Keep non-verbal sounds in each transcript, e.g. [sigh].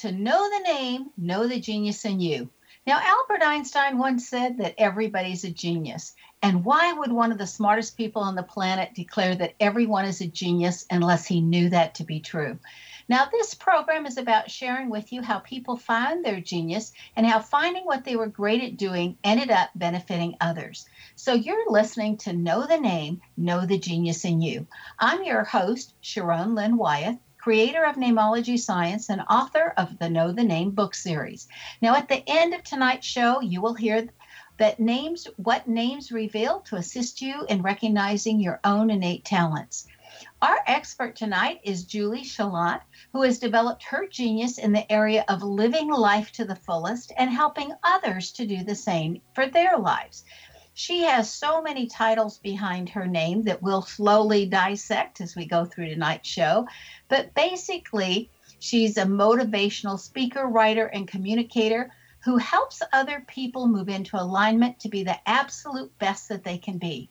To Know the Name, Know the Genius in You. Now, Albert Einstein once said that everybody's a genius. And why would one of the smartest people on the planet declare that everyone is a genius unless he knew that to be true? Now, this program is about sharing with you how people find their genius and how finding what they were great at doing ended up benefiting others. So, you're listening to Know the Name, Know the Genius in You. I'm your host, Sharon Lynn Wyeth creator of Namology Science and author of the Know the Name book series. Now, at the end of tonight's show, you will hear that names, what names reveal to assist you in recognizing your own innate talents. Our expert tonight is Julie Saillant, who has developed her genius in the area of living life to the fullest and helping others to do the same for their lives. She has so many titles behind her name that we'll slowly dissect as we go through tonight's show. But basically, she's a motivational speaker, writer, and communicator who helps other people move into alignment to be the absolute best that they can be.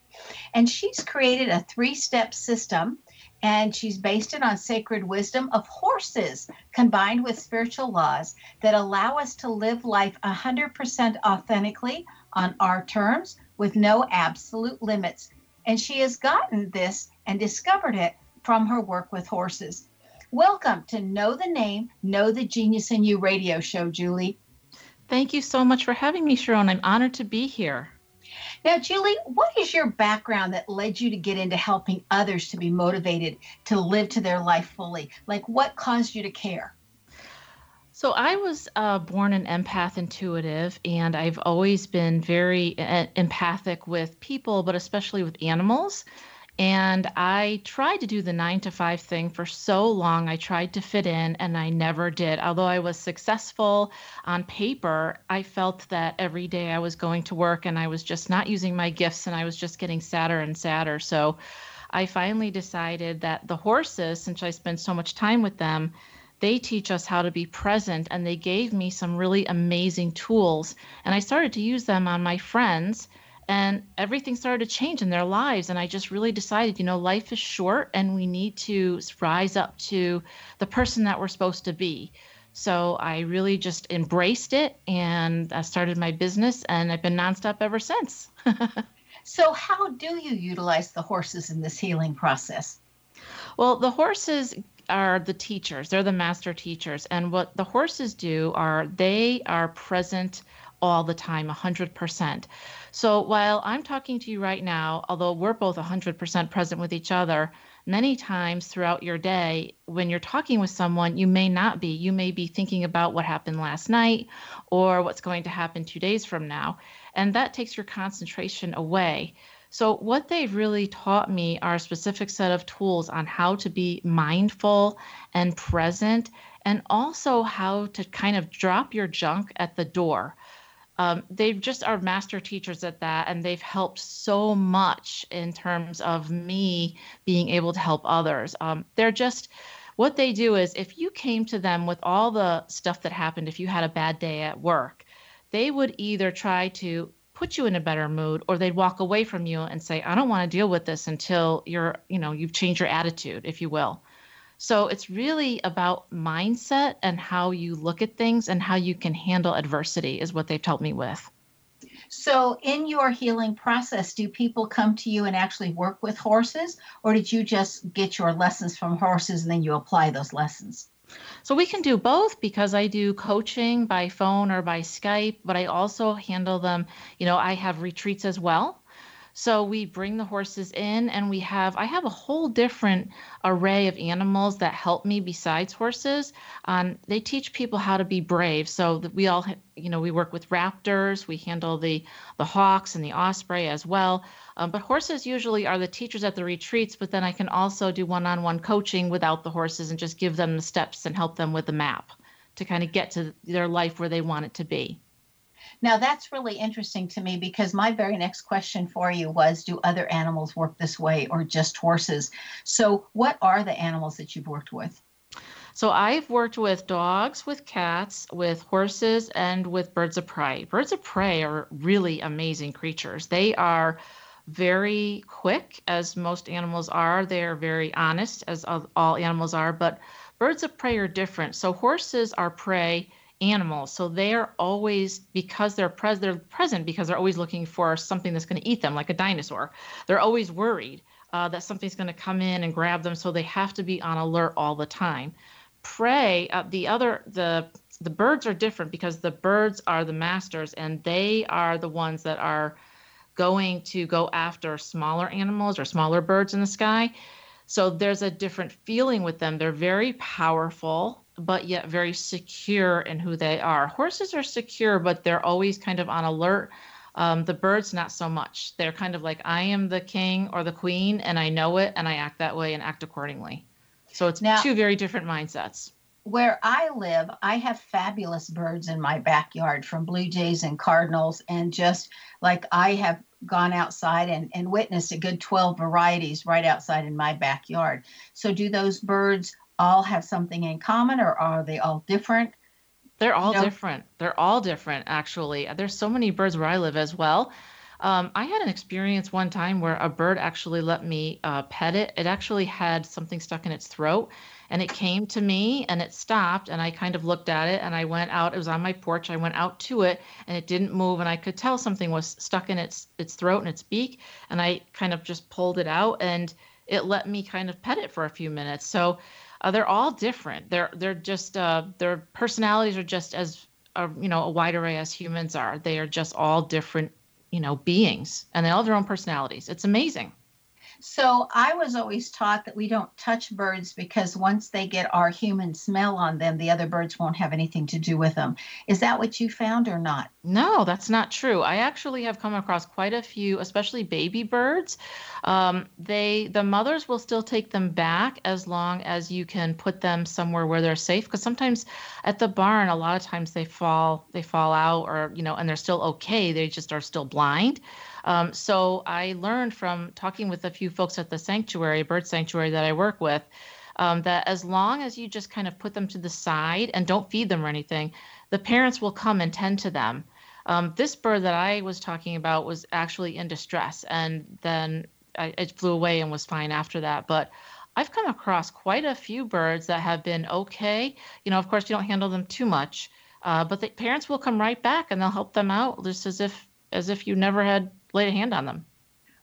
And she's created a three step system and she's based it on sacred wisdom of horses combined with spiritual laws that allow us to live life 100% authentically on our terms with no absolute limits. And she has gotten this and discovered it from her work with horses. Welcome to Know the Name, Know the Genius in You radio show, Julie. Thank you so much for having me, Sharon. I'm honored to be here. Now, Julie, what is your background that led you to get into helping others to be motivated to live to their life fully? Like, what caused you to care? So, I was uh, born an empath intuitive, and I've always been very empathic with people, but especially with animals. And I tried to do the nine to five thing for so long. I tried to fit in and I never did. Although I was successful on paper, I felt that every day I was going to work and I was just not using my gifts and I was just getting sadder and sadder. So I finally decided that the horses, since I spend so much time with them, they teach us how to be present and they gave me some really amazing tools. And I started to use them on my friends and everything started to change in their lives. And i just really decided you know life is short and we need to rise up to the person that we're supposed to be. So i really just embraced it and i started my business and i've been nonstop ever since. [laughs] So how do you utilize the horses in this healing process? Well, the horses are the teachers. They're the master teachers. And what the horses do are they are present all the time, 100%. So while I'm talking to you right now, although we're both 100% present with each other, many times throughout your day, when you're talking with someone, you may not be. You may be thinking about what happened last night or what's going to happen two days from now. And that takes your concentration away. So, what they've really taught me are a specific set of tools on how to be mindful and present, and also how to kind of drop your junk at the door. Um, they just are master teachers at that, and they've helped so much in terms of me being able to help others. Um, they're just what they do is if you came to them with all the stuff that happened, if you had a bad day at work, they would either try to put you in a better mood or they'd walk away from you and say i don't want to deal with this until you're you know you've changed your attitude if you will. So it's really about mindset and how you look at things and how you can handle adversity is what they've helped me with. So in your healing process do people come to you and actually work with horses or did you just get your lessons from horses and then you apply those lessons so we can do both because I do coaching by phone or by Skype, but I also handle them. You know, I have retreats as well. So we bring the horses in and we have, I have a whole different array of animals that help me besides horses. Um, they teach people how to be brave. So we all, you know, we work with raptors, we handle the, the hawks and the osprey as well. Um, but horses usually are the teachers at the retreats, but then I can also do one on one coaching without the horses and just give them the steps and help them with the map to kind of get to their life where they want it to be. Now, that's really interesting to me because my very next question for you was Do other animals work this way or just horses? So, what are the animals that you've worked with? So, I've worked with dogs, with cats, with horses, and with birds of prey. Birds of prey are really amazing creatures. They are very quick, as most animals are. They are very honest, as all animals are. But birds of prey are different. So, horses are prey animals. So they're always because they're they're present because they're always looking for something that's going to eat them, like a dinosaur. They're always worried uh, that something's going to come in and grab them, so they have to be on alert all the time. Prey, uh, the other the the birds are different because the birds are the masters and they are the ones that are going to go after smaller animals or smaller birds in the sky. So there's a different feeling with them. They're very powerful but yet very secure in who they are. Horses are secure, but they're always kind of on alert. Um, the birds, not so much. They're kind of like, I am the king or the queen, and I know it, and I act that way and act accordingly. So it's now, two very different mindsets. Where I live, I have fabulous birds in my backyard from blue jays and cardinals, and just like I have gone outside and, and witnessed a good 12 varieties right outside in my backyard. So, do those birds all have something in common or are they all different? They're all you know? different. They're all different, actually. There's so many birds where I live as well. Um, I had an experience one time where a bird actually let me uh, pet it. It actually had something stuck in its throat and it came to me and it stopped and I kind of looked at it and I went out. It was on my porch. I went out to it and it didn't move and I could tell something was stuck in its its throat and its beak and I kind of just pulled it out and it let me kind of pet it for a few minutes. So uh, they're all different. They're they're just uh, their personalities are just as uh, you know a wide array as humans are. They are just all different you know beings, and they all have their own personalities. It's amazing. So I was always taught that we don't touch birds because once they get our human smell on them, the other birds won't have anything to do with them. Is that what you found or not? No, that's not true. I actually have come across quite a few, especially baby birds. Um, they the mothers will still take them back as long as you can put them somewhere where they're safe. Because sometimes at the barn, a lot of times they fall they fall out, or you know, and they're still okay. They just are still blind. Um, so I learned from talking with a few folks at the sanctuary, bird sanctuary that I work with, um, that as long as you just kind of put them to the side and don't feed them or anything, the parents will come and tend to them. Um, this bird that I was talking about was actually in distress, and then I, it flew away and was fine after that. But I've come across quite a few birds that have been okay. You know, of course, you don't handle them too much, uh, but the parents will come right back and they'll help them out just as if as if you never had laid a hand on them.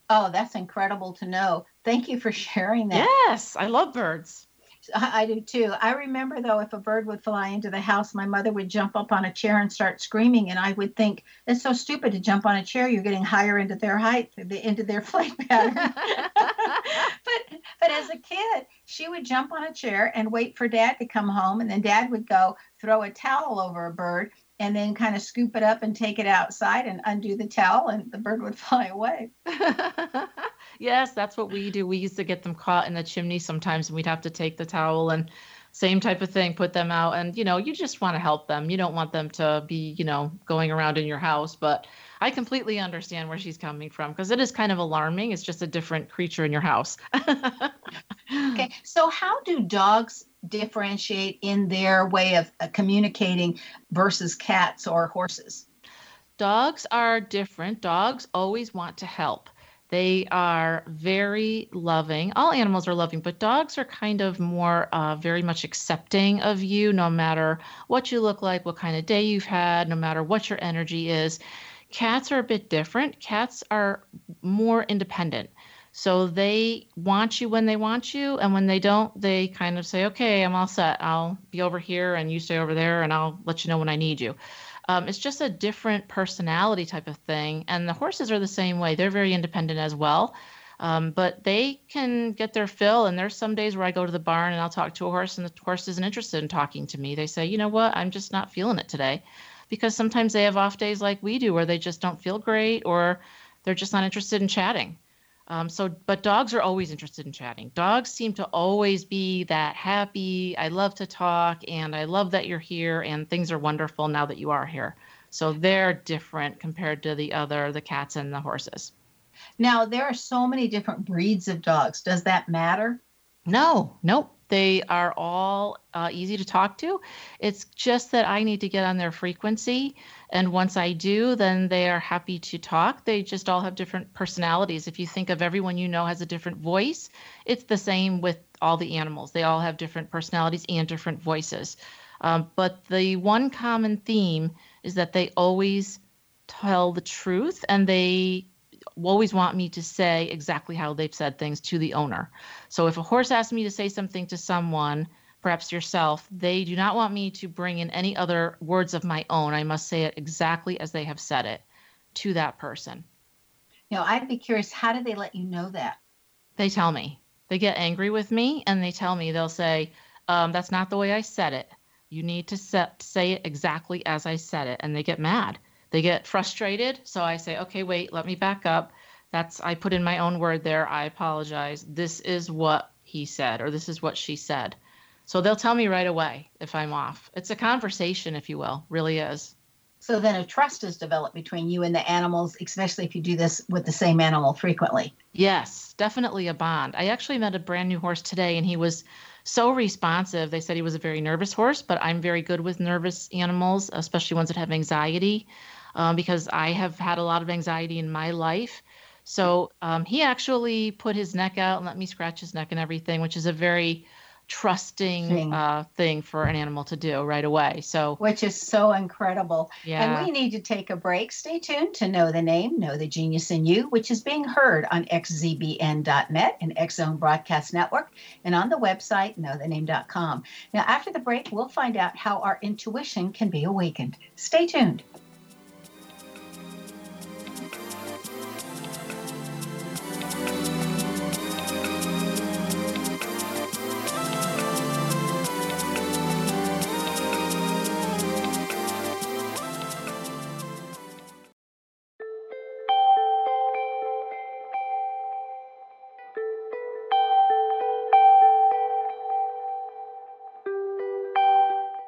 Oh, that's incredible to know. Thank you for [laughs] sharing that. Yes, I love birds. I do too. I remember though, if a bird would fly into the house, my mother would jump up on a chair and start screaming, and I would think it's so stupid to jump on a chair. You're getting higher into their height, into their [laughs] flight pattern. [laughs] but but as a kid, she would jump on a chair and wait for dad to come home, and then dad would go throw a towel over a bird, and then kind of scoop it up and take it outside and undo the towel and the bird would [laughs] fly away. [laughs] yes, that's what we do. We used to get them caught in the chimney sometimes and we'd have to take the towel and same type of thing, put them out and you know, you just want to help them. You don't want them to be, you know, going around in your house, but I completely understand where she's coming from because it is kind of alarming. It's just a different creature in your house. [laughs] okay. So how do dogs differentiate in their way of uh, communicating versus cats or horses? Dogs are different. Dogs always want to help. They are very loving. All animals are loving, but dogs are kind of more uh, very much accepting of you no matter what you look like, what kind of day you've had, no matter what your energy is. Cats are a bit different. Cats are more independent. So they want you when they want you, and when they don't, they kind of say, "Okay, I'm all set. I'll be over here, and you stay over there, and I'll let you know when I need you." Um, it's just a different personality type of thing, and the horses are the same way. They're very independent as well, um, but they can get their fill. And there's some days where I go to the barn and I'll talk to a horse, and the horse isn't interested in talking to me. They say, "You know what? I'm just not feeling it today," because sometimes they have off days like we do, where they just don't feel great, or they're just not interested in chatting. Um, so, but dogs are always interested in chatting. Dogs seem to always be that happy. I love to talk, and I love that you're here, and things are wonderful now that you are here. So they're different compared to the other, the cats and the horses. Now there are so many different breeds of dogs. Does that matter? No, nope. They are all uh, easy to talk to. It's just that I need to get on their frequency. And once I do, then they are happy to talk. They just all have different personalities. If you think of everyone you know has a different voice, it's the same with all the animals. They all have different personalities and different voices. Um, but the one common theme is that they always tell the truth and they always want me to say exactly how they've said things to the owner. So if a horse asks me to say something to someone, perhaps yourself, they do not want me to bring in any other words of my own. I must say it exactly as they have said it to that person. You know, I'd be curious, how do they let you know that? They tell me. They get angry with me and they tell me, they'll say, um, that's not the way I said it. You need to set, say it exactly as I said it. And they get mad they get frustrated. So I say, okay, wait, let me back up. That's, I put in my own word there. I apologize. This is what he said, or this is what she said. So they'll tell me right away if I'm off. It's a conversation, if you will, really is. So then a trust is developed between you and the animals, especially if you do this with the same animal frequently. Yes, definitely a bond. I actually met a brand new horse today and he was so responsive. They said he was a very nervous horse, but I'm very good with nervous animals, especially ones that have anxiety um, because I have had a lot of anxiety in my life. So um, he actually put his neck out and let me scratch his neck and everything, which is a very trusting thing. Uh, thing for an animal to do right away. So, which is so incredible. Yeah. And we need to take a break. Stay tuned to Know the Name, Know the Genius in You, which is being heard on xzbn.net and Zone Broadcast Network and on the website knowthename.com. Now, after the break, we'll find out how our intuition can be awakened. Stay tuned.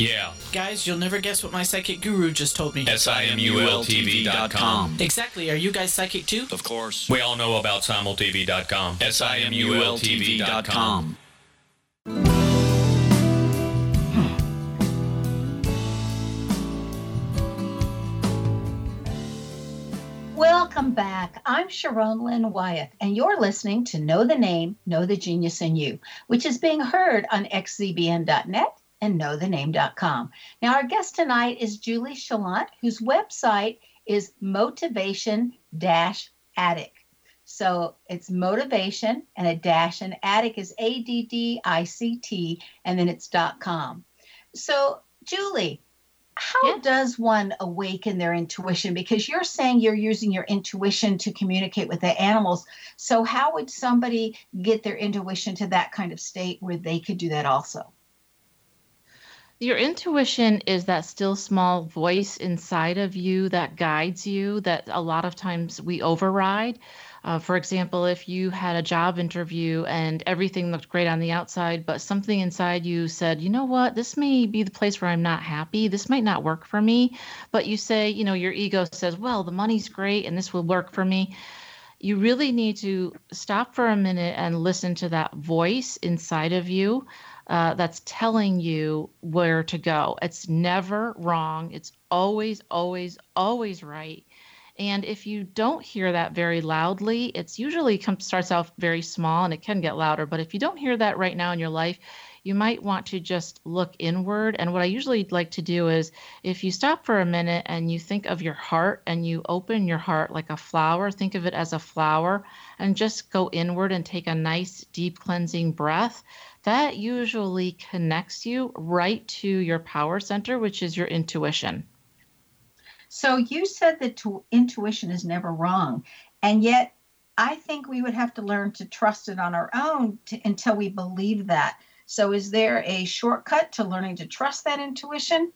Yeah. Guys, you'll never guess what my psychic guru just told me. S-I-M-U-L-T-V.com. Exactly. Are you guys psychic too? Of course. We all know about simultv.com. S-I-M-U-L-T-V.com. Welcome back. I'm Sharon Lynn Wyeth, and you're listening to Know the Name, Know the Genius in You, which is being heard on xzbn.net and knowthename.com. Now, our guest tonight is Julie Saillant, whose website is motivation addict. So it's motivation and a dash, and addict is A D D I C T, and then it's dot com. So, Julie, how Yeah. does one awaken their intuition? Because you're saying you're using your intuition to communicate with the animals. So, how would somebody get their intuition to that kind of state where they could do that also? Your intuition is that still small voice inside of you that guides you that a lot of times we override. Uh, for example, if you had a job interview and everything looked great on the outside, but something inside you said, you know what, this may be the place where I'm not happy. This might not work for me. But you say, you know, your ego says, well, the money's great and this will work for me. You really need to stop for a minute and listen to that voice inside of you uh, that's telling you where to go. It's never wrong. It's always, always, always right. And if you don't hear that very loudly, it's usually comes starts out very small and it can get louder. But if you don't hear that right now in your life, you might want to just look inward. And what I usually like to do is if you stop for a minute and you think of your heart and you open your heart like a flower, think of it as a flower, and just go inward and take a nice, deep cleansing breath that usually connects you right to your power center, which is your intuition. So, you said that tu- intuition is never wrong. And yet, I think we would have to learn to trust it on our own to, until we believe that. So, is there a shortcut to learning to trust that intuition?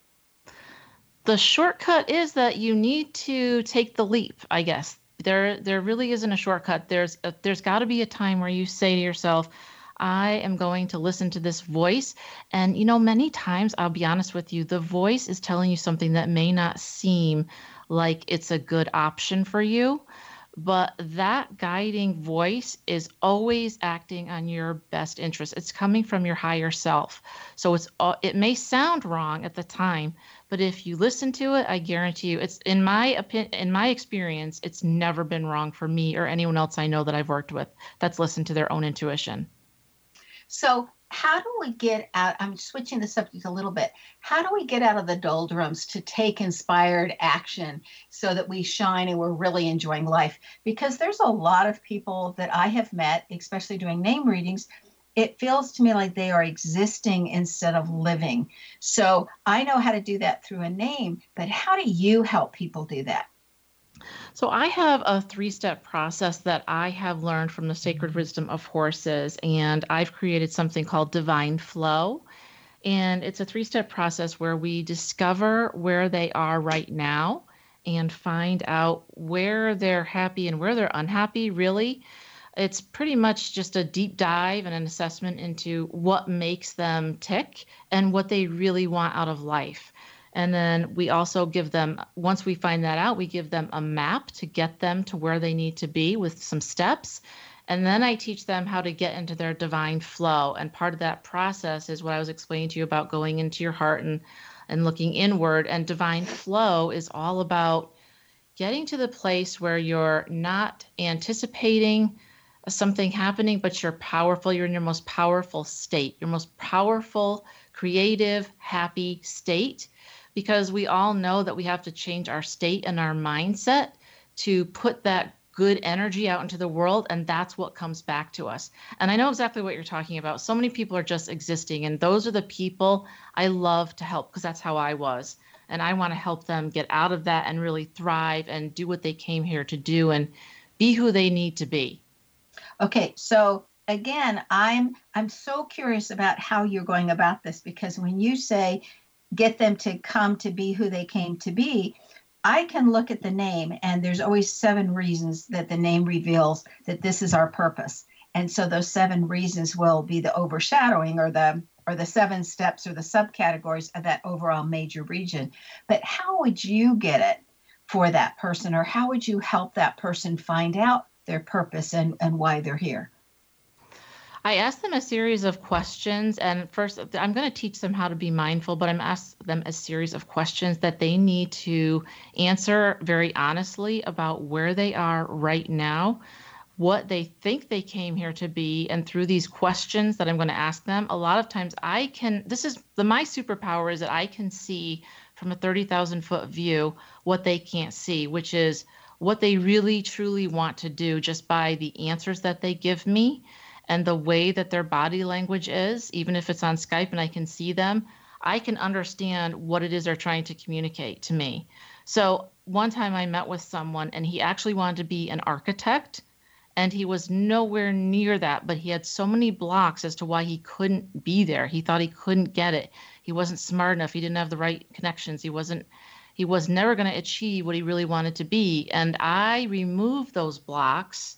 The shortcut is that you need to take the leap, I guess. There there really isn't a shortcut. There's a, there's got to be a time where you say to yourself, I am going to listen to this voice. And, you know, many times, I'll be honest with you, the voice is telling you something that may not seem like it's a good option for you. But that guiding voice is always acting on your best interest. It's coming from your higher self. So it's it may sound wrong at the time, but if you listen to it, I guarantee you, it's in my opinion, in my experience, it's never been wrong for me or anyone else I know that I've worked with that's listened to their own intuition. So, how do we get out? I'm switching the subject a little bit. How do we get out of the doldrums to take inspired action so that we shine and we're really enjoying life? Because there's a lot of people that I have met, especially doing name readings. It feels to me like they are existing instead of living. So, I know how to do that through a name, but how do you help people do that? So I have a three-step process that I have learned from the sacred mm-hmm. wisdom of horses, and I've created something called Divine Flow. And it's a three-step process where we discover where they are right now and find out where they're happy and where they're unhappy, really. It's pretty much just a deep dive and an assessment into what makes them tick and what they really want out of life. And then we also give them, once we find that out, we give them a map to get them to where they need to be with some steps. And then I teach them how to get into their divine flow. And part of that process is what I was explaining to you about going into your heart and, and looking inward. And divine flow is all about getting to the place where you're not anticipating something happening, but you're powerful. You're in your most powerful state, your most powerful, creative, happy state. Because we all know that we have to change our state and our mindset to put that good energy out into the world and that's what comes back to us. And i know exactly what you're talking about. So many people are just existing and those are the people i love to help because that's how i was. And i want to help them get out of that and really thrive and do what they came here to do and be who they need to be. Okay so again i'm i'm so curious about how you're going about this because when you say get them to come to be who they came to be I can look at the name, and there's always seven reasons that the name reveals that this is our purpose. And so those seven reasons will be the overshadowing or the or the seven steps or the subcategories of that overall major region. But how would you get it for that person, or how would you help that person find out their purpose and, and why they're here? I asked them a series of questions, and first, I'm going to teach them how to be mindful, but I'm asking them a series of questions that they need to answer very honestly about where they are right now, what they think they came here to be, and through these questions that I'm going to ask them, a lot of times I can. This is the my superpower is that I can see from a 30,000 foot view what they can't see, which is what they really truly want to do just by the answers that they give me and the way that their body language is, even if it's on Skype and I can see them, I can understand what it is they're trying to communicate to me. So, one time I met with someone and he actually wanted to be an architect and he was nowhere near that, but he had so many blocks as to why he couldn't be there. He thought he couldn't get it. He wasn't smart enough. He didn't have the right connections. He wasn't he was never going to achieve what he really wanted to be. And I removed those blocks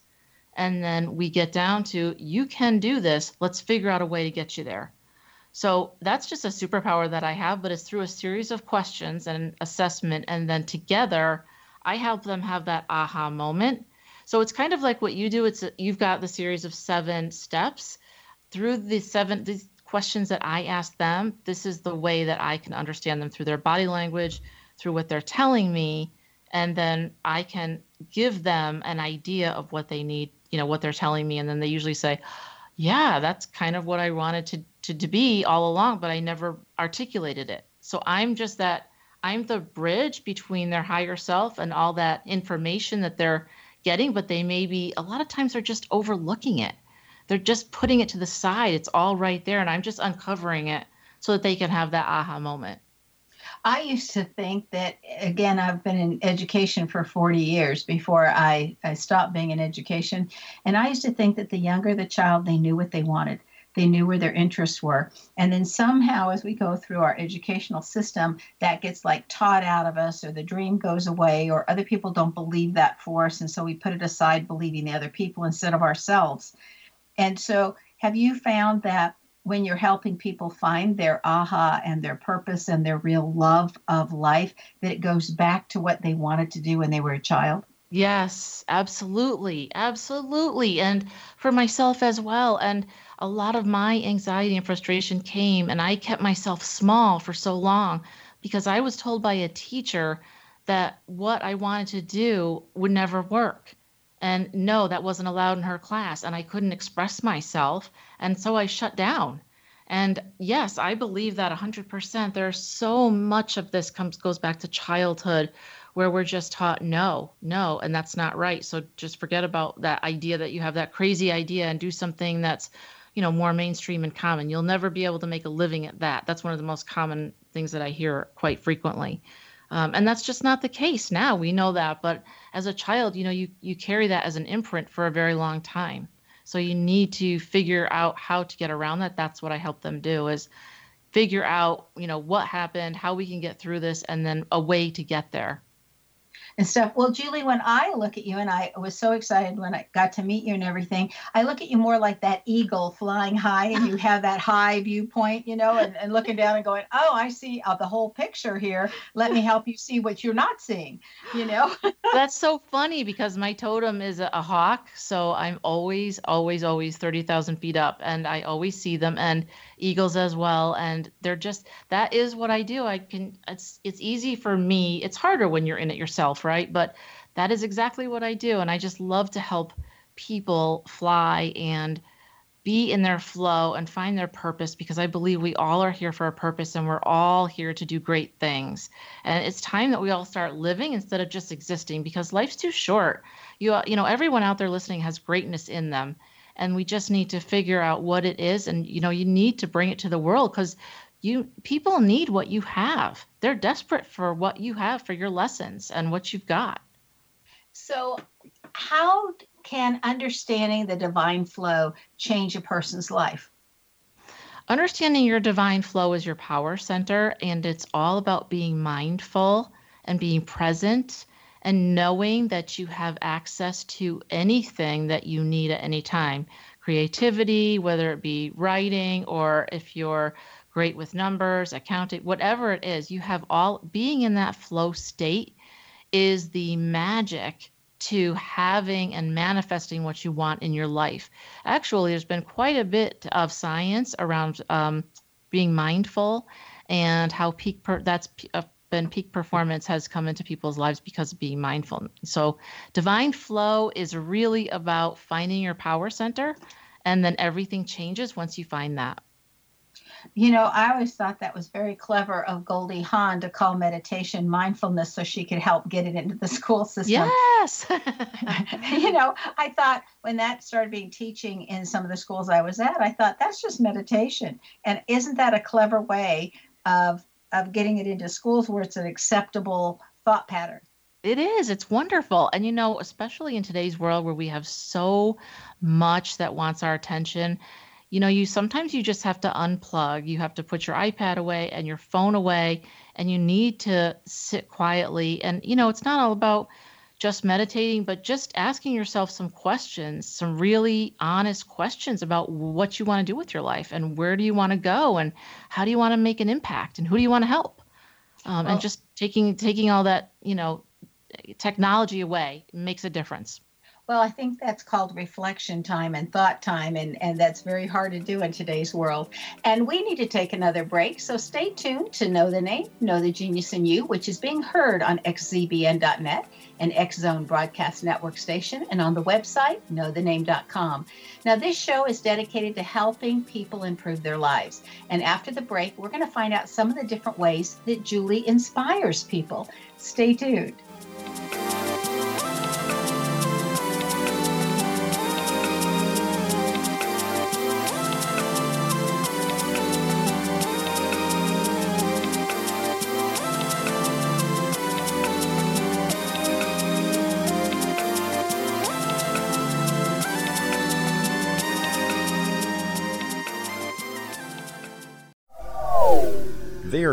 and then we get down to you can do this. Let's figure out a way to get you there. So that's just a superpower that i have but it's through a series of questions and assessment and then together i help them have that aha moment. So it's kind of like what you do. It's you've got the series of seven steps. Through the seven these questions that i ask them this is the way that i can understand them through their body language through what they're telling me and then i can give them an idea of what they need you know what they're telling me and then they usually say yeah that's kind of what i wanted to, to, to be all along but i never articulated it. So i'm just that i'm the bridge between their higher self and all that information that they're getting but they maybe a lot of times they're just overlooking it. They're just putting it to the side. It's all right there and i'm just uncovering it so that they can have that aha moment I used to think that, again, I've been in education for 40 years before I, I stopped being in education. And I used to think that the younger the child, they knew what they wanted. They knew where their interests were. And then somehow, as we go through our educational system, that gets like taught out of us, or the dream goes away, or other people don't believe that for us. And so we put it aside, believing the other people instead of ourselves. And so, have you found that when you're helping people find their aha and their purpose and their real love of life, that it goes back to what they wanted to do when they were a child? Yes, absolutely. Absolutely. And for myself as well. And a lot of my anxiety and frustration came, and I kept myself small for so long because I was told by a teacher that what I wanted to do would never work. And no, that wasn't allowed in her class, and I couldn't express myself. And so I shut down. And yes, I believe that 100%. There's so much of this comes goes back to childhood where we're just taught no, no, and that's not right. So just forget about that idea that you have that crazy idea and do something that's, you know, more mainstream and common. You'll never be able to make a living at that. That's one of the most common things that I hear quite frequently. Um, and that's just not the case now. We know that, but as a child, you know, you you carry that as an imprint for a very long time. So you need to figure out how to get around that. That's what I help them do is figure out, you know, what happened, how we can get through this, and then a way to get there. And stuff. Well, Julie, when I look at you, and I was so excited when I got to meet you and everything, I look at you more like that eagle flying high, and you [laughs] have that high viewpoint, you know, and, and looking down and going, oh, I see uh, the whole picture here. Let me help you see what you're not seeing, you know? [laughs] That's so funny because my totem is a, a hawk. So I'm always, always, always 30,000 feet up, and I always see them, and eagles as well. And they're just, that is what I do. I can, it's, it's easy for me. It's harder when you're in it yourself right? But that is exactly what I do. And I just love to help people fly and be in their flow and find their purpose because I believe we all are here for a purpose and we're all here to do great things. And it's time that we all start living instead of just existing because life's too short. You you know everyone out there listening has greatness in them and we just need to figure out what it is and you know you need to bring it to the world cuz you people need what you have. They're desperate for what you have for your lessons and what you've got. So, how can understanding the divine flow change a person's life? Understanding your divine flow is your power center, and it's all about being mindful and being present and knowing that you have access to anything that you need at any time creativity, whether it be writing or if you're great with numbers, accounting, whatever it is, you have all being in that flow state is the magic to having and manifesting what you want in your life. Actually, there's been quite a bit of science around um, being mindful and how peak per- that's uh, peak performance has come into people's lives because of being mindful. So, divine flow is really about finding your power center, and then everything changes once you find that. You know, I always thought that was very clever of Goldie Hawn to call meditation mindfulness so she could help get it into the school system. Yes. [laughs] [laughs] you know, I thought when that started being teaching in some of the schools I was at, I thought that's just meditation. And isn't that a clever way of of getting it into schools where it's an acceptable thought pattern? It is. It's wonderful. And you know, especially in today's world where we have so much that wants our attention, you know you sometimes you just have to unplug you have to put your ipad away and your phone away and you need to sit quietly and you know it's not all about just meditating but just asking yourself some questions some really honest questions about what you want to do with your life and where do you want to go and how do you want to make an impact and who do you want to help? Um, well, and just taking taking all that you know technology away makes a difference well, I think that's called reflection time and thought time, and, and that's very hard to do in today's world. And we need to take another break, so stay tuned to Know the Name, Know the Genius in You, which is being heard on xzbn.net, X Zone broadcast network station, and on the website, knowthename.com. Now, this show is dedicated to helping people improve their lives. And after the break, we're going to find out some of the different ways that Julie inspires people. Stay tuned.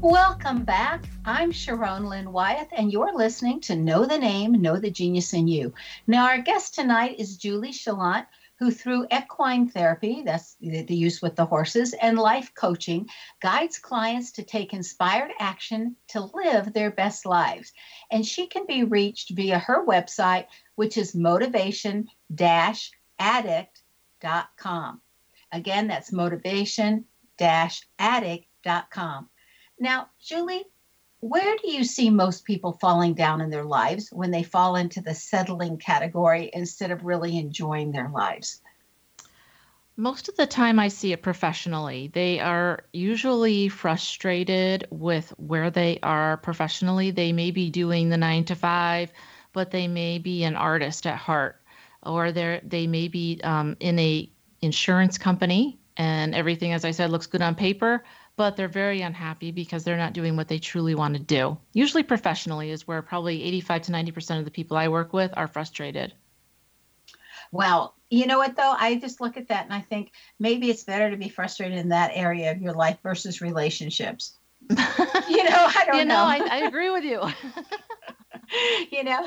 Welcome back. I'm Sharon Lynn Wyeth, and you're listening to Know the Name, Know the Genius in You. Now, our guest tonight is Julie Saillant, who through equine therapy, that's the use with the horses, and life coaching, guides clients to take inspired action to live their best lives. And she can be reached via her website, which is motivation addict.com. Again, that's motivation addict.com. Now, Julie, where do you see most people falling down in their lives when they fall into the settling category instead of really enjoying their lives? Most of the time, I see it professionally. They are usually frustrated with where they are professionally. They may be doing the nine to five, but they may be an artist at heart, or they they may be um, in a insurance company, and everything, as I said, looks good on paper, but they're very unhappy because they're not doing what they truly want to do. Usually, professionally, is where probably 85 to 90% of the people I work with are frustrated. Well, you know what though? I just look at that and I think maybe it's better to be frustrated in that area of your life versus relationships. [laughs] you know, I don't you know. know I, I agree with you. [laughs] [laughs] you know,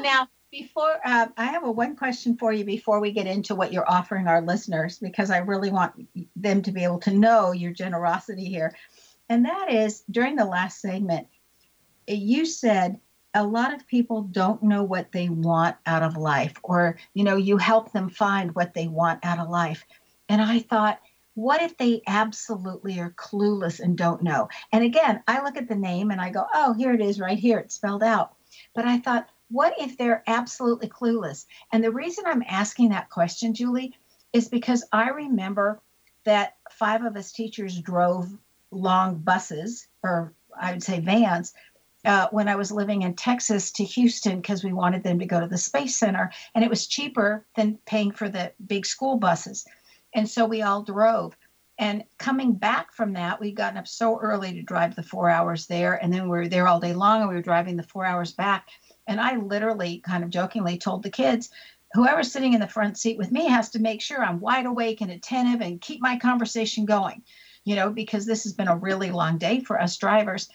now before uh, I have a one question for you before we get into what you're offering our listeners, because I really want them to be able to know your generosity here. And that is during the last segment, you said a lot of people don't know what they want out of life, or, you know, you help them find what they want out of life. And I thought, what if they absolutely are clueless and don't know? And again, I look at the name and I go, oh, here it is right here. It's spelled out. But I thought, what if they're absolutely clueless? And the reason I'm asking that question, Julie, is because I remember that five of us teachers drove long buses, or I would say vans, uh, when I was living in Texas to Houston because we wanted them to go to the Space Center. And it was cheaper than paying for the big school buses. And so we all drove. And coming back from that, we'd gotten up so early to drive the four hours there. And then we were there all day long and we were driving the four hours back. And I literally kind of jokingly told the kids, whoever's sitting in the front seat with me has to make sure I'm wide awake and attentive and keep my conversation going, you know, because this has been a really long day for us drivers.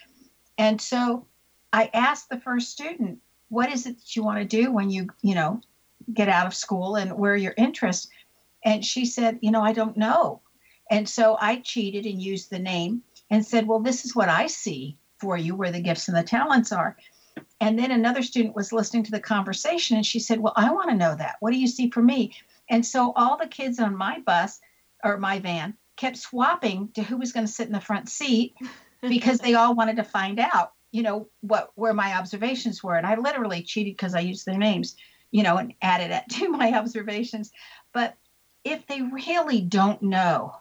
And so I asked the first student, what is it that you want to do when you, you know, get out of school and where your interests? And she said, you know, I don't know. And so I cheated and used the name and said, well, this is what I see for you where the gifts and the talents are. And then another student was listening to the conversation and she said, Well, I want to know that. What do you see for me? And so all the kids on my bus or my van kept swapping to who was going to sit in the front seat [laughs] because they all wanted to find out, you know, what where my observations were. And I literally cheated because I used their names, you know, and added it [laughs] to my observations. But if they really don't know,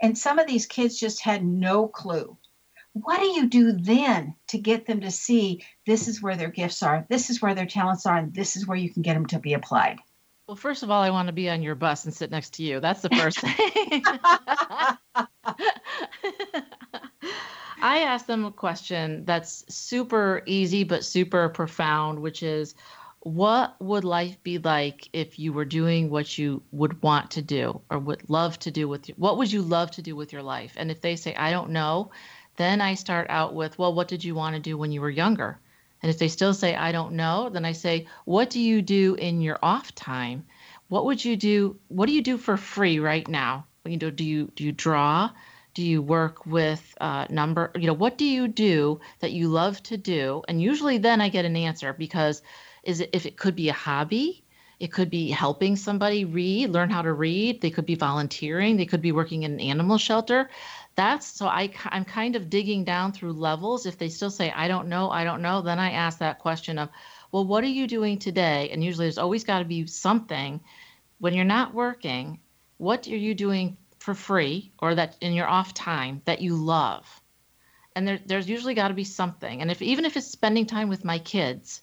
and some of these kids just had no clue, what do you do then to get them to see this is where their gifts are, this is where their talents are, and this is where you can get them to be applied? Well, first of all, I want to be on your bus and sit next to you. That's the first [laughs] thing. [laughs] I asked them a question that's super easy but super profound, which is what would life be like if you were doing what you would want to do or would love to do with you? What would you love to do with your life? And if they say, I don't know, then I start out with, well, what did you want to do when you were younger? And if they still say, I don't know, then I say, what do you do in your off time? What would you do? What do you do for free right now? You know, do you do you draw? Do you work with uh, number? You know, what do you do that you love to do? And usually, then I get an answer because is it if it could be a hobby, it could be helping somebody read, learn how to read. They could be volunteering. They could be working in an animal shelter that's so I, i'm kind of digging down through levels. If they still say i don't know i don't know then i ask that question of well what are you doing today? And usually there's always got to be something. When you're not working what are you doing for free or that in your off time that you love? And there, there's usually got to be something. And if even if it's spending time with my kids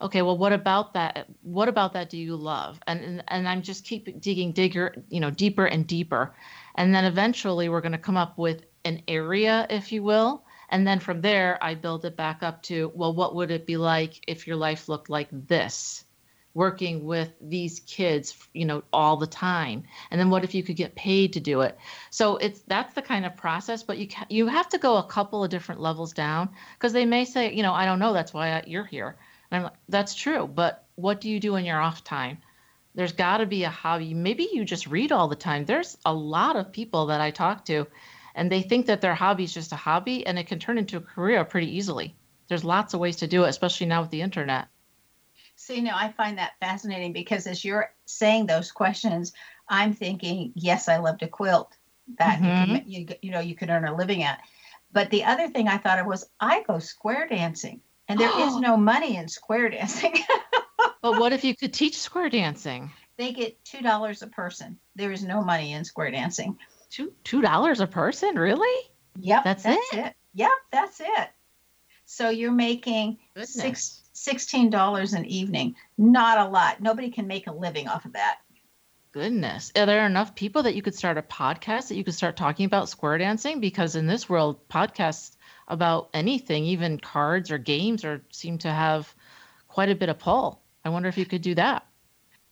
okay well what about that what about that do you love? And and, and i'm just keep digging digger you know deeper and deeper and then eventually we're going to come up with an area, if you will. And then from there, I build it back up to, well, what would it be like if your life looked like this? working with these kids you know all the time and then what if you could get paid to do it so it's that's the kind of process but you ca- you have to go a couple of different levels down because they may say you know i don't know that's why I, you're here and i'm like that's true but what do you do in your off time there's got to be a hobby. Maybe you just read all the time. There's a lot of people that I talk to, and they think that their hobby is just a hobby, and it can turn into a career pretty easily. There's lots of ways to do it, especially now with the internet. So, you know, I find that fascinating because as you're saying those questions, I'm thinking, yes, I love to quilt. That mm-hmm. you, can, you, you know you could earn a living at. But the other thing I thought of was I go square dancing, and there is [gasps] no money in square dancing. [laughs] but what if you could teach square dancing? They get two dollars a person. There is no money in square dancing. Two two dollars a person, really? Yep. That's, that's it? it. Yep, that's it. So you're making six sixteen dollars an evening. Not a lot. Nobody can make a living off of that. Goodness. Are there enough people that you could start a podcast that you could start talking about square dancing? Because in this world, podcasts about anything, even cards or games, or seem to have quite a bit of pull. I wonder if you could do that.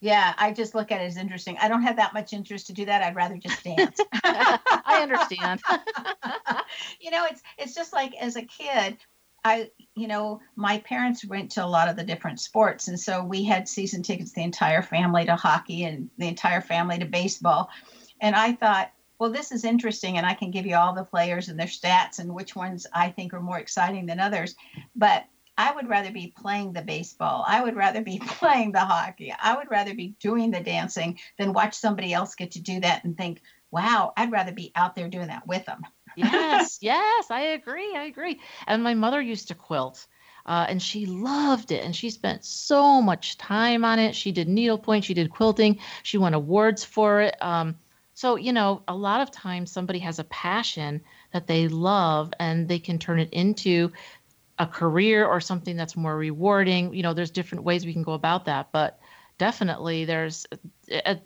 Yeah, I just look at it as interesting. I don't have that much interest to do that. I'd rather just dance. [laughs] I understand. [laughs] you know, it's it's just like as a kid, I you know, my parents went to a lot of the different sports and so we had season tickets the entire family to hockey and the entire family to baseball. And I thought, well, this is interesting and I can give you all the players and their stats and which ones I think are more exciting than others. But I would rather be playing the baseball. I would rather be [laughs] playing the hockey. I would rather be doing the dancing than watch somebody else get to do that and think, wow, I'd rather be out there doing that with them. yes, [laughs] yes, I agree. I agree. And my mother used to quilt. Uh, and she loved it and she spent so much time on it she did needlepoint she did quilting she won awards for it um, so you know a lot of times somebody has a passion that they love and they can turn it into a career or something that's more rewarding. You know, there's different ways we can go about that, but definitely there's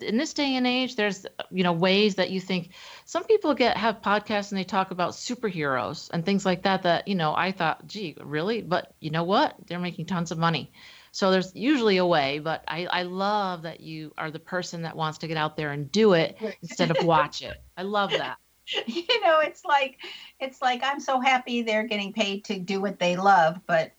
in this day and age there's you know ways that you think some people get have podcasts and they talk about superheroes and things like that that you know i thought gee really? But you know what? They're making tons of money. So there's usually a way but i i love that you are the person that wants to get out there and do it instead of watch it. I love that [laughs] you know it's like it's like i'm so happy they're getting paid to do what they love but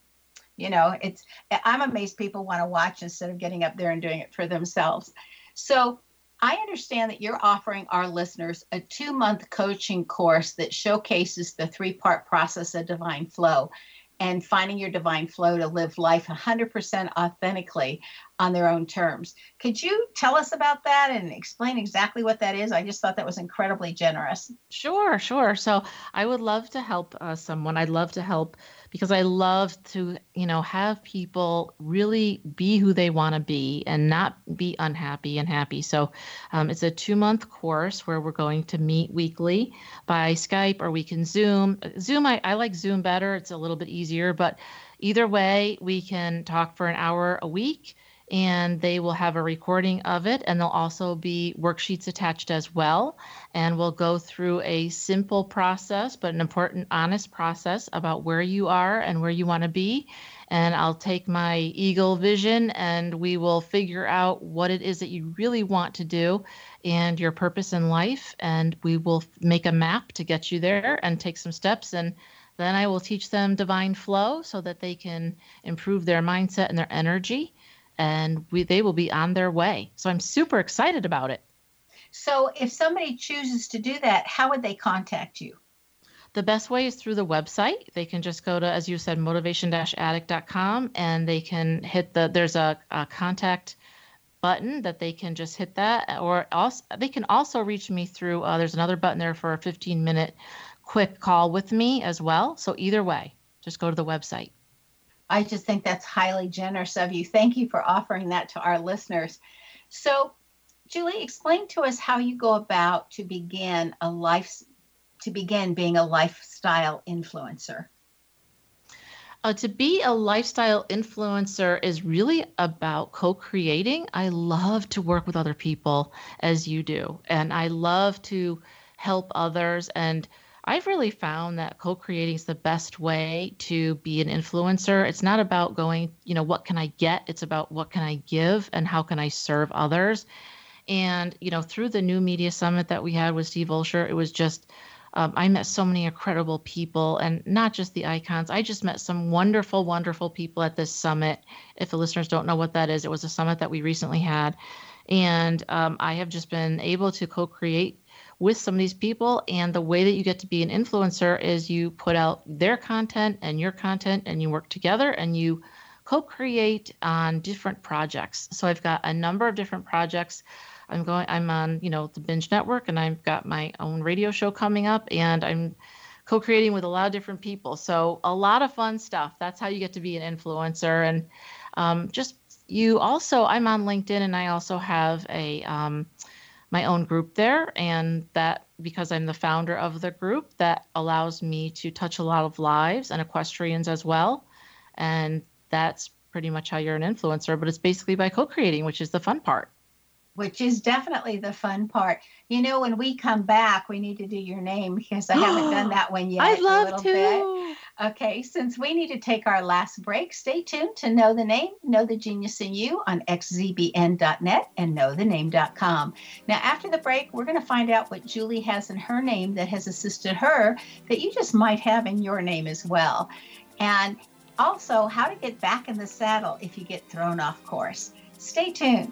you know it's i'm amazed people want to watch instead of getting up there and doing it for themselves. So i understand that you're offering our listeners a two month coaching course that showcases the three part process of divine flow and finding your divine flow to live life 100% authentically on their own terms. Could you tell us about that and explain exactly what that is? I just thought that was incredibly generous. Sure, sure. So I would love to help uh, someone. I'd love to help because I love to, you know, have people really be who they want to be and not be unhappy and happy. So um, it's a two month course where we're going to meet weekly by Skype or we can Zoom. Zoom, I, I like Zoom better. It's a little bit easier, but either way, we can talk for an hour a week and they will have a recording of it and there'll also be worksheets attached as well. And we'll go through a simple process but an important honest process about where you are and where you want to be. And I'll take my eagle vision and we will figure out what it is that you really want to do and your purpose in life. And we will make a map to get you there and take some steps. And then I will teach them divine flow so that they can improve their mindset and their energy and we they will be on their way. So I'm super excited about it. So if somebody chooses to do that, how would they contact you? The best way is through the website. They can just go to, as you said, motivation-addict.com and they can hit the, there's a, a contact button that they can just hit that or also they can also reach me through uh, there's another button there for a 15 minute quick call with me as well so either way just go to the website I just think that's highly generous of you. Thank you for offering that to our listeners. So, Julie, explain to us how you go about to begin a life to begin being a lifestyle influencer. Uh, to be a lifestyle influencer is really about co creating. I love to work with other people as you do, and I love to help others and I've really found that co-creating is the best way to be an influencer. It's not about going, you know, what can I get? It's about what can I give and how can I serve others. And, you know, through the new media summit that we had with Steve Olsher, it was just um, I met so many incredible people and not just the icons. I just met some wonderful, wonderful people at this summit. If the listeners don't know what that is, it was a summit that we recently had. And um, I have just been able to co create with some of these people. And the way that you get to be an influencer is you put out their content and your content and you work together and you co-create on different projects. So I've got a number of different projects. I'm going I'm on, you know, the Binge Network and I've got my own radio show coming up and I'm co-creating with a lot of different people. So a lot of fun stuff. That's how you get to be an influencer and um, just you also I'm on LinkedIn and I also have a um, my own group there and that because i'm the founder of the group that allows me to touch a lot of lives and equestrians as well and that's pretty much how you're an influencer but it's basically by co-creating which is the fun part which is definitely the fun part. You know, when we come back, we need to do your name because I haven't done [gasps] that one yet. I'd love to. Bit. Okay, since we need to take our last break, stay tuned to Know the Name, Know the Genius in You on xzbn.net and knowthename.com. Now, after the break, we're going to find out what Julie has in her name that has assisted her that you just might have in your name as well. And also, how to get back in the saddle if you get thrown off course. Stay tuned.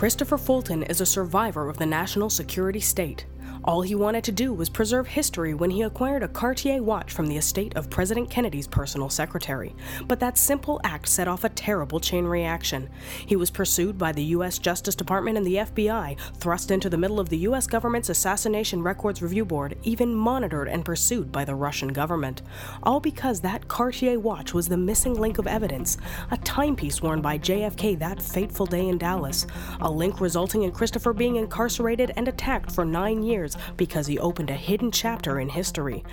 Christopher Fulton is a survivor of the national security state. All he wanted to do was preserve history when he acquired a Cartier watch from the estate of President Kennedy's personal secretary. But that simple act set off a terrible chain reaction. He was pursued by the U.S. Justice Department and the FBI, thrust into the middle of the U.S. government's Assassination Records Review Board, even monitored and pursued by the Russian government. All because that Cartier watch was the missing link of evidence, a timepiece worn by JFK that fateful day in Dallas, a link resulting in Christopher being incarcerated and attacked for nine years because he opened a hidden chapter in history.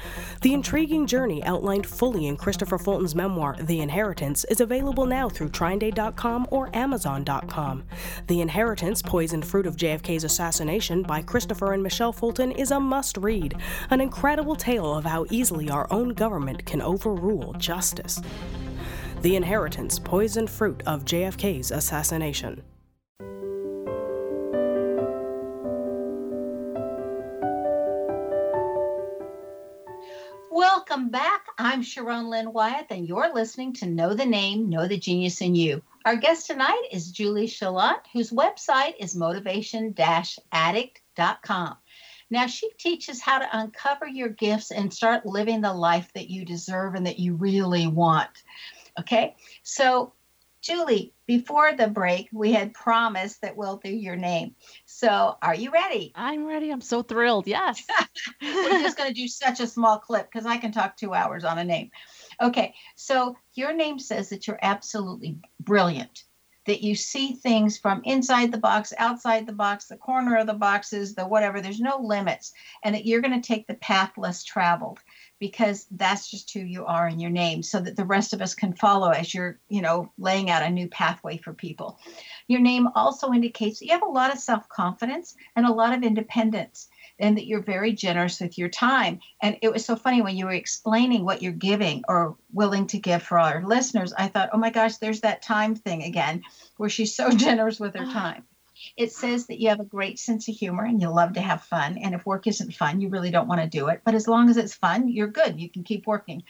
The intriguing journey outlined fully in Christopher Fulton's memoir, The Inheritance, is available now through TrineDay.com or Amazon.com. The Inheritance, Poisoned Fruit of JFK's Assassination by Christopher and Michelle Fulton is a must read, an incredible tale of how easily our own government can overrule justice. The Inheritance, Poisoned Fruit of JFK's Assassination. Welcome back. I'm Sharon Lynn Wyeth, and you're listening to Know the Name, Know the Genius in You. Our guest tonight is Julie Saillant, whose website is motivation addict.com. Now, she teaches how to uncover your gifts and start living the life that you deserve and that you really want. Okay, so Julie, before the break, we had promised that we'll do your name. So, are you ready? I'm ready. I'm so thrilled. Yes. [laughs] We're just going to do such a small clip because I can talk two hours on a name. Okay. So, your name says that you're absolutely brilliant, that you see things from inside the box, outside the box, the corner of the boxes, the whatever. There's no limits, and that you're going to take the path less traveled because that's just who you are in your name so that the rest of us can follow as you're you know laying out a new pathway for people. Your name also indicates that you have a lot of self-confidence and a lot of independence and that you're very generous with your time. And it was so funny when you were explaining what you're giving or willing to give for our listeners i thought oh my gosh there's that time thing again where she's so [laughs] generous with her ah. time it says that you have a great sense of humor and you love to have fun. And if work isn't fun, you really don't want to do it. But as long as it's fun, you're good. You can keep working.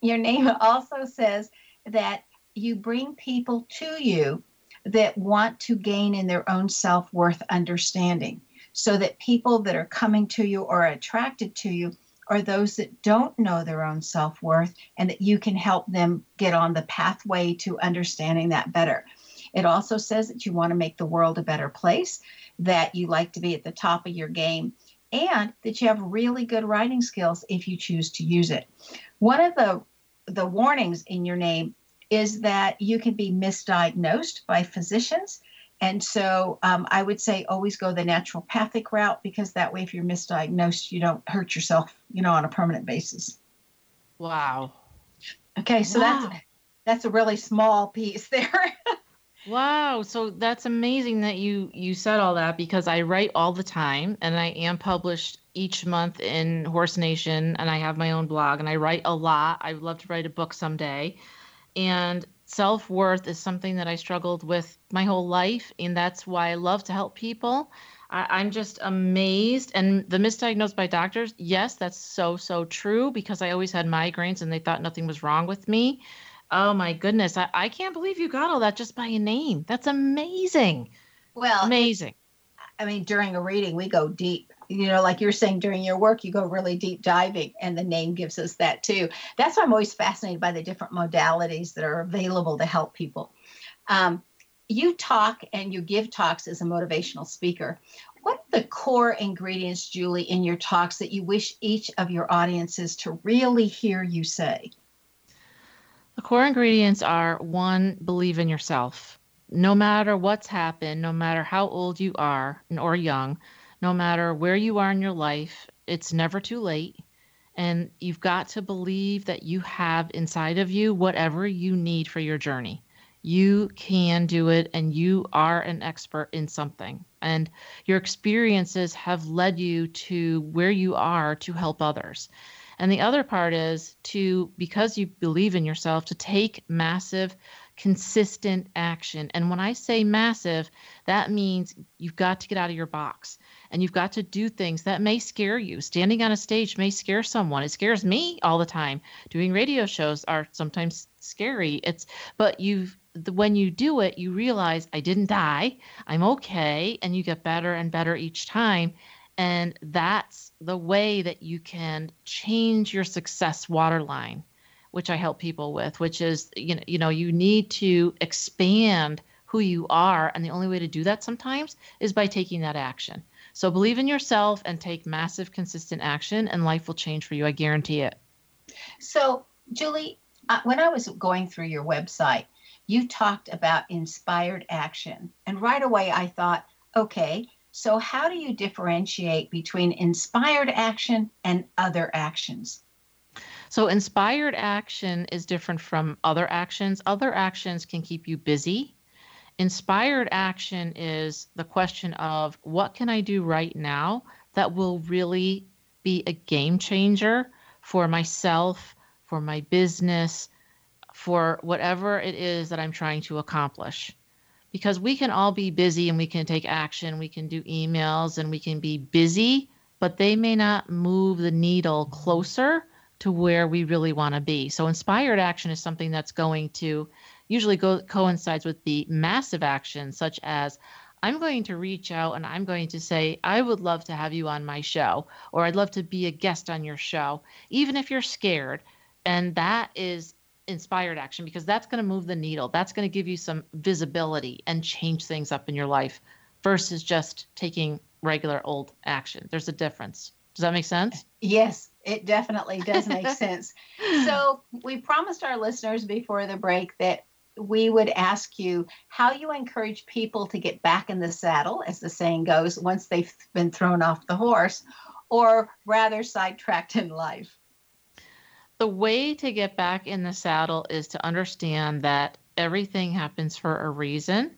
Your name [laughs] also says that you bring people to you that want to gain in their own self worth understanding. So that people that are coming to you or attracted to you are those that don't know their own self worth and that you can help them get on the pathway to understanding that better. It also says that you want to make the world a better place, that you like to be at the top of your game, and that you have really good writing skills if you choose to use it. One of the the warnings in your name is that you can be misdiagnosed by physicians. And so um, I would say always go the naturopathic route because that way, if you're misdiagnosed, you don't hurt yourself, you know, on a permanent basis. Wow. Okay, so wow. that's that's a really small piece [laughs] there. Wow, so that's amazing that you you said all that because I write all the time and I am published each month in Horse Nation and I have my own blog and I write a lot. I would love to write a book someday. And self-worth is something that I struggled with my whole life and that's why I love to help people. I, I'm just amazed and the misdiagnosed by doctors, yes, that's so so true because I always had migraines and they thought nothing was wrong with me Oh my goodness. I, I can't believe you got all that just by a name. That's amazing. Well, amazing. I mean, during a reading, we go deep. You know, like you're saying during your work, you go really deep diving, and the name gives us that too. That's why I'm always fascinated by the different modalities that are available to help people. Um, you talk and you give talks as a motivational speaker. What are the core ingredients, Julie, in your talks that you wish each of your audiences to really hear you say? The core ingredients are one, believe in yourself. No matter what's happened, no matter how old you are or young, no matter where you are in your life, it's never too late. And you've got to believe that you have inside of you whatever you need for your journey. You can do it, and you are an expert in something. And your experiences have led you to where you are to help others. And the other part is to, because you believe in yourself, to take massive consistent action. And when I say massive, that means you've got to get out of your box and you've got to do things that may scare you. Standing on a stage may scare someone. It scares me all the time. Doing radio shows are sometimes scary. It's but you've when you do it, you realize I didn't die. I'm okay and you get better and better each time. And that's the way that you can change your success waterline which I help people with, which is you know you know you need to expand who you are, and the only way to do that sometimes is by taking that action. So believe in yourself and take massive, consistent action, and life will change for you. I guarantee it. So, Julie, uh, when I was going through your website, you talked about inspired action, and right away I thought, okay. So, how do you differentiate between inspired action and other actions? So, inspired action is different from other actions. Other actions can keep you busy. Inspired action is the question of what can I do right now that will really be a game changer for myself, for my business, for whatever it is that I'm trying to accomplish. Because we can all be busy and we can take action, we can do emails and we can be busy, but they may not move the needle closer to where we really want to be. So inspired action is something that's going to usually go coincides with the massive action such as I'm going to reach out and I'm going to say, I would love to have you on my show, or I'd love to be a guest on your show, even if you're scared. And that is inspired action because that's going to move the needle. That's going to give you some visibility and change things up in your life versus just taking regular old action. There's a difference. Does that make sense? Yes, it definitely does make [laughs] sense. So, we promised our listeners before the break that we would ask you how you encourage people to get back in the saddle, as the saying goes, once they've been thrown off the horse, or rather sidetracked in life. The way to get back in the saddle is to understand that everything happens for a reason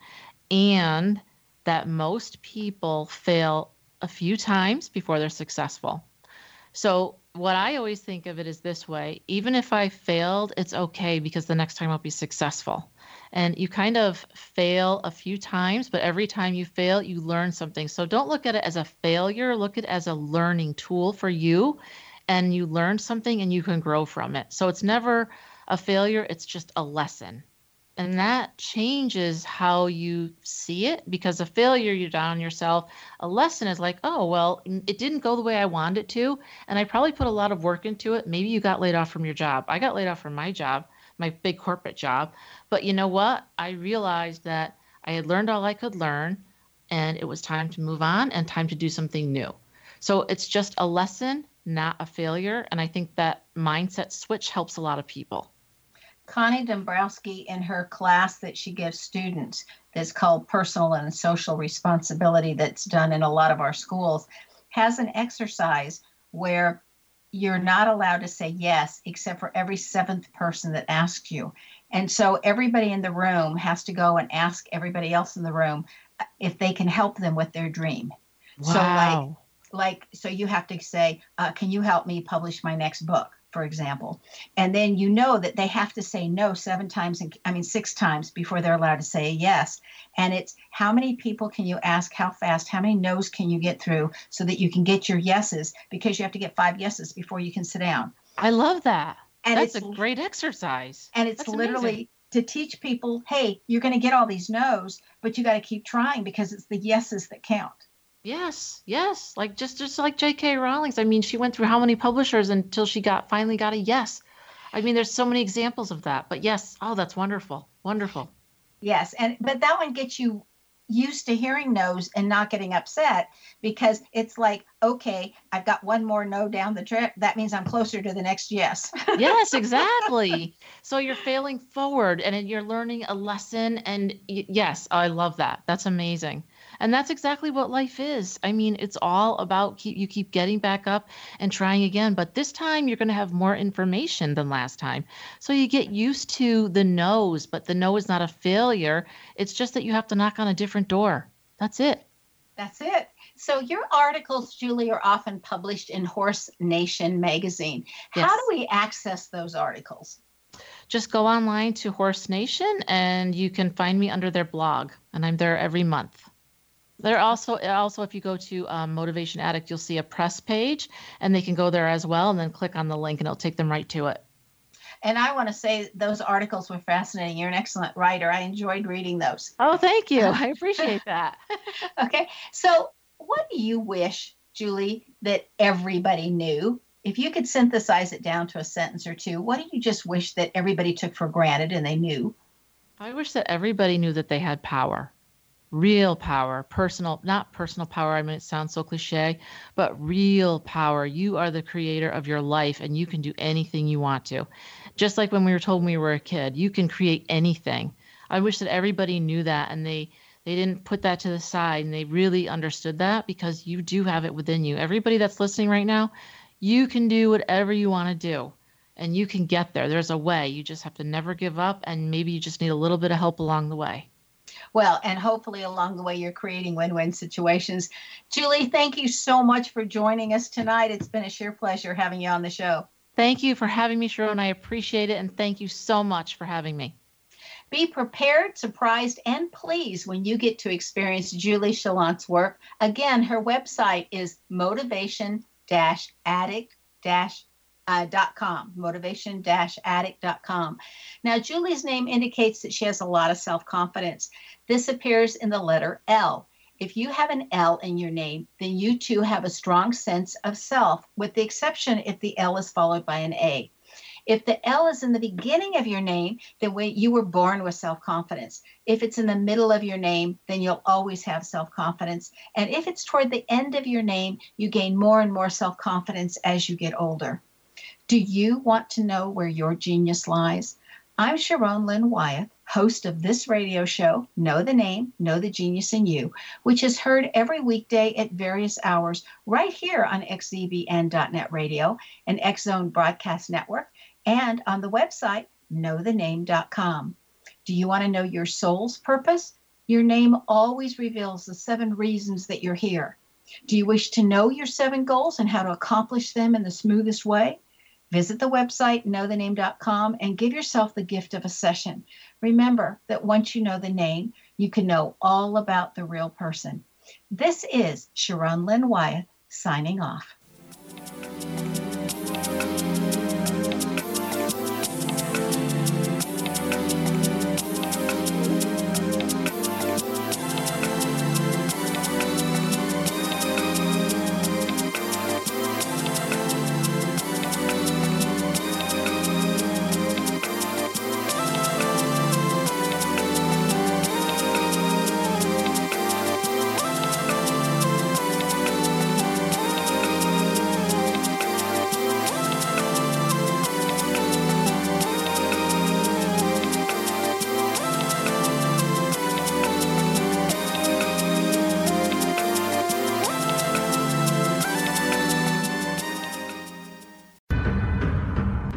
and that most people fail a few times before they're successful. So, what I always think of it is this way even if I failed, it's okay because the next time I'll be successful. And you kind of fail a few times, but every time you fail, you learn something. So, don't look at it as a failure, look at it as a learning tool for you. And you learn something and you can grow from it. So, it's never a failure, it's just a lesson. And that changes how you see it because a failure you're down on yourself a lesson is like oh well it didn't go the way i wanted it to and i probably put a lot of work into it. Maybe you got laid off from your job. I got laid off from my job my big corporate job. But you know what? I realized that i had learned all i could learn and it was time to move on and time to do something new. So it's just a lesson not a failure and i think that mindset switch helps a lot of people Connie Dombrowski in her class that she gives students that's called personal and social responsibility that's done in a lot of our schools has an exercise where you're not allowed to say yes except for every seventh person that asks you. And so everybody in the room has to go and ask everybody else in the room uh, if they can help them with their dream. Wow. So like like so you have to say, uh, can you help me publish my next book? for example. And then you know that they have to say no seven times, and I mean, six times before they're allowed to say yes. And it's how many people can you ask, how fast, how many no's can you get through so that you can get your yeses because you have to get five yeses before you can sit down. I love that. And That's it's a great exercise. And it's That's literally amazing. to teach people hey, you're going to get all these no's, but you got to keep trying because it's the yeses that count. Yes, yes. Like just just like J.K. Rowling's. I mean, she went through how many publishers until she got finally got a yes. I mean, there's so many examples of that. But yes, oh, that's wonderful, wonderful. Yes, and but that one gets you used to hearing no's and not getting upset because it's like, okay, I've got one more no down the trip. That means I'm closer to the next yes. [laughs] yes, exactly. So you're failing forward and you're learning a lesson. And yes, I love that. That's amazing. And that's exactly what life is. I mean, it's all about keep you keep getting back up and trying again, but this time you're going to have more information than last time. So you get used to the no's, but the no is not a failure. It's just that you have to knock on a different door. That's it. That's it. So your articles, Julie, are often published in Horse Nation magazine. Yes. How do we access those articles? just go online to Horse Nation and you can find me under their blog, and I'm there every month. There also also if you go to um, Motivation Addict, you'll see a press page, and they can go there as well, and then click on the link, and it'll take them right to it. And I want to say those articles were fascinating. You're an excellent writer. I enjoyed reading those. Oh, thank you. [laughs] I appreciate that. okay, so what do you wish, Julie, that everybody knew? If you could synthesize it down to a sentence or two, what do you just wish that everybody took for granted and they knew? I wish that everybody knew that they had power real power, personal, not personal power. I mean, it sounds so cliche, but real power. You are the creator of your life and you can do anything you want to. Just like when we were told when we were a kid, you can create anything. I wish that everybody knew that and they they didn't put that to the side and they really understood that because you do have it within you. Everybody that's listening right now, you can do whatever you want to do and you can get there. There's a way. You just have to never give up and maybe you just need a little bit of help along the way. Well, and hopefully along the way, you're creating win win situations. Julie, thank you so much for joining us tonight. It's been a sheer pleasure having you on the show. Thank you for having me, Sharon. I appreciate it. And thank you so much for having me. Be prepared, surprised, and pleased when you get to experience Julie Saillant's work. Again, her website is motivation addict uh, .com, motivation-addict.com. Now, Julie's name indicates that she has a lot of self-confidence. This appears in the letter L. If you have an L in your name, then you too have a strong sense of self, with the exception if the L is followed by an A. If the L is in the beginning of your name, then you were born with self confidence. If it's in the middle of your name, then you'll always have self confidence. And if it's toward the end of your name, you gain more and more self confidence as you get older. Do you want to know where your genius lies? I'm Sharon Lynn Wyeth, host of this radio show, Know the Name, Know the Genius in You, which is heard every weekday at various hours right here on xzbn.net radio and X Zone Broadcast Network and on the website knowthename.com. Do you want to know your soul's purpose? Your name always reveals the seven reasons that you're here. Do you wish to know your seven goals and how to accomplish them in the smoothest way? Visit the website, knowthename.com, and give yourself the gift of a session. Remember that once you know the name, you can know all about the real person. This is Sharon Lynn Wyeth signing off.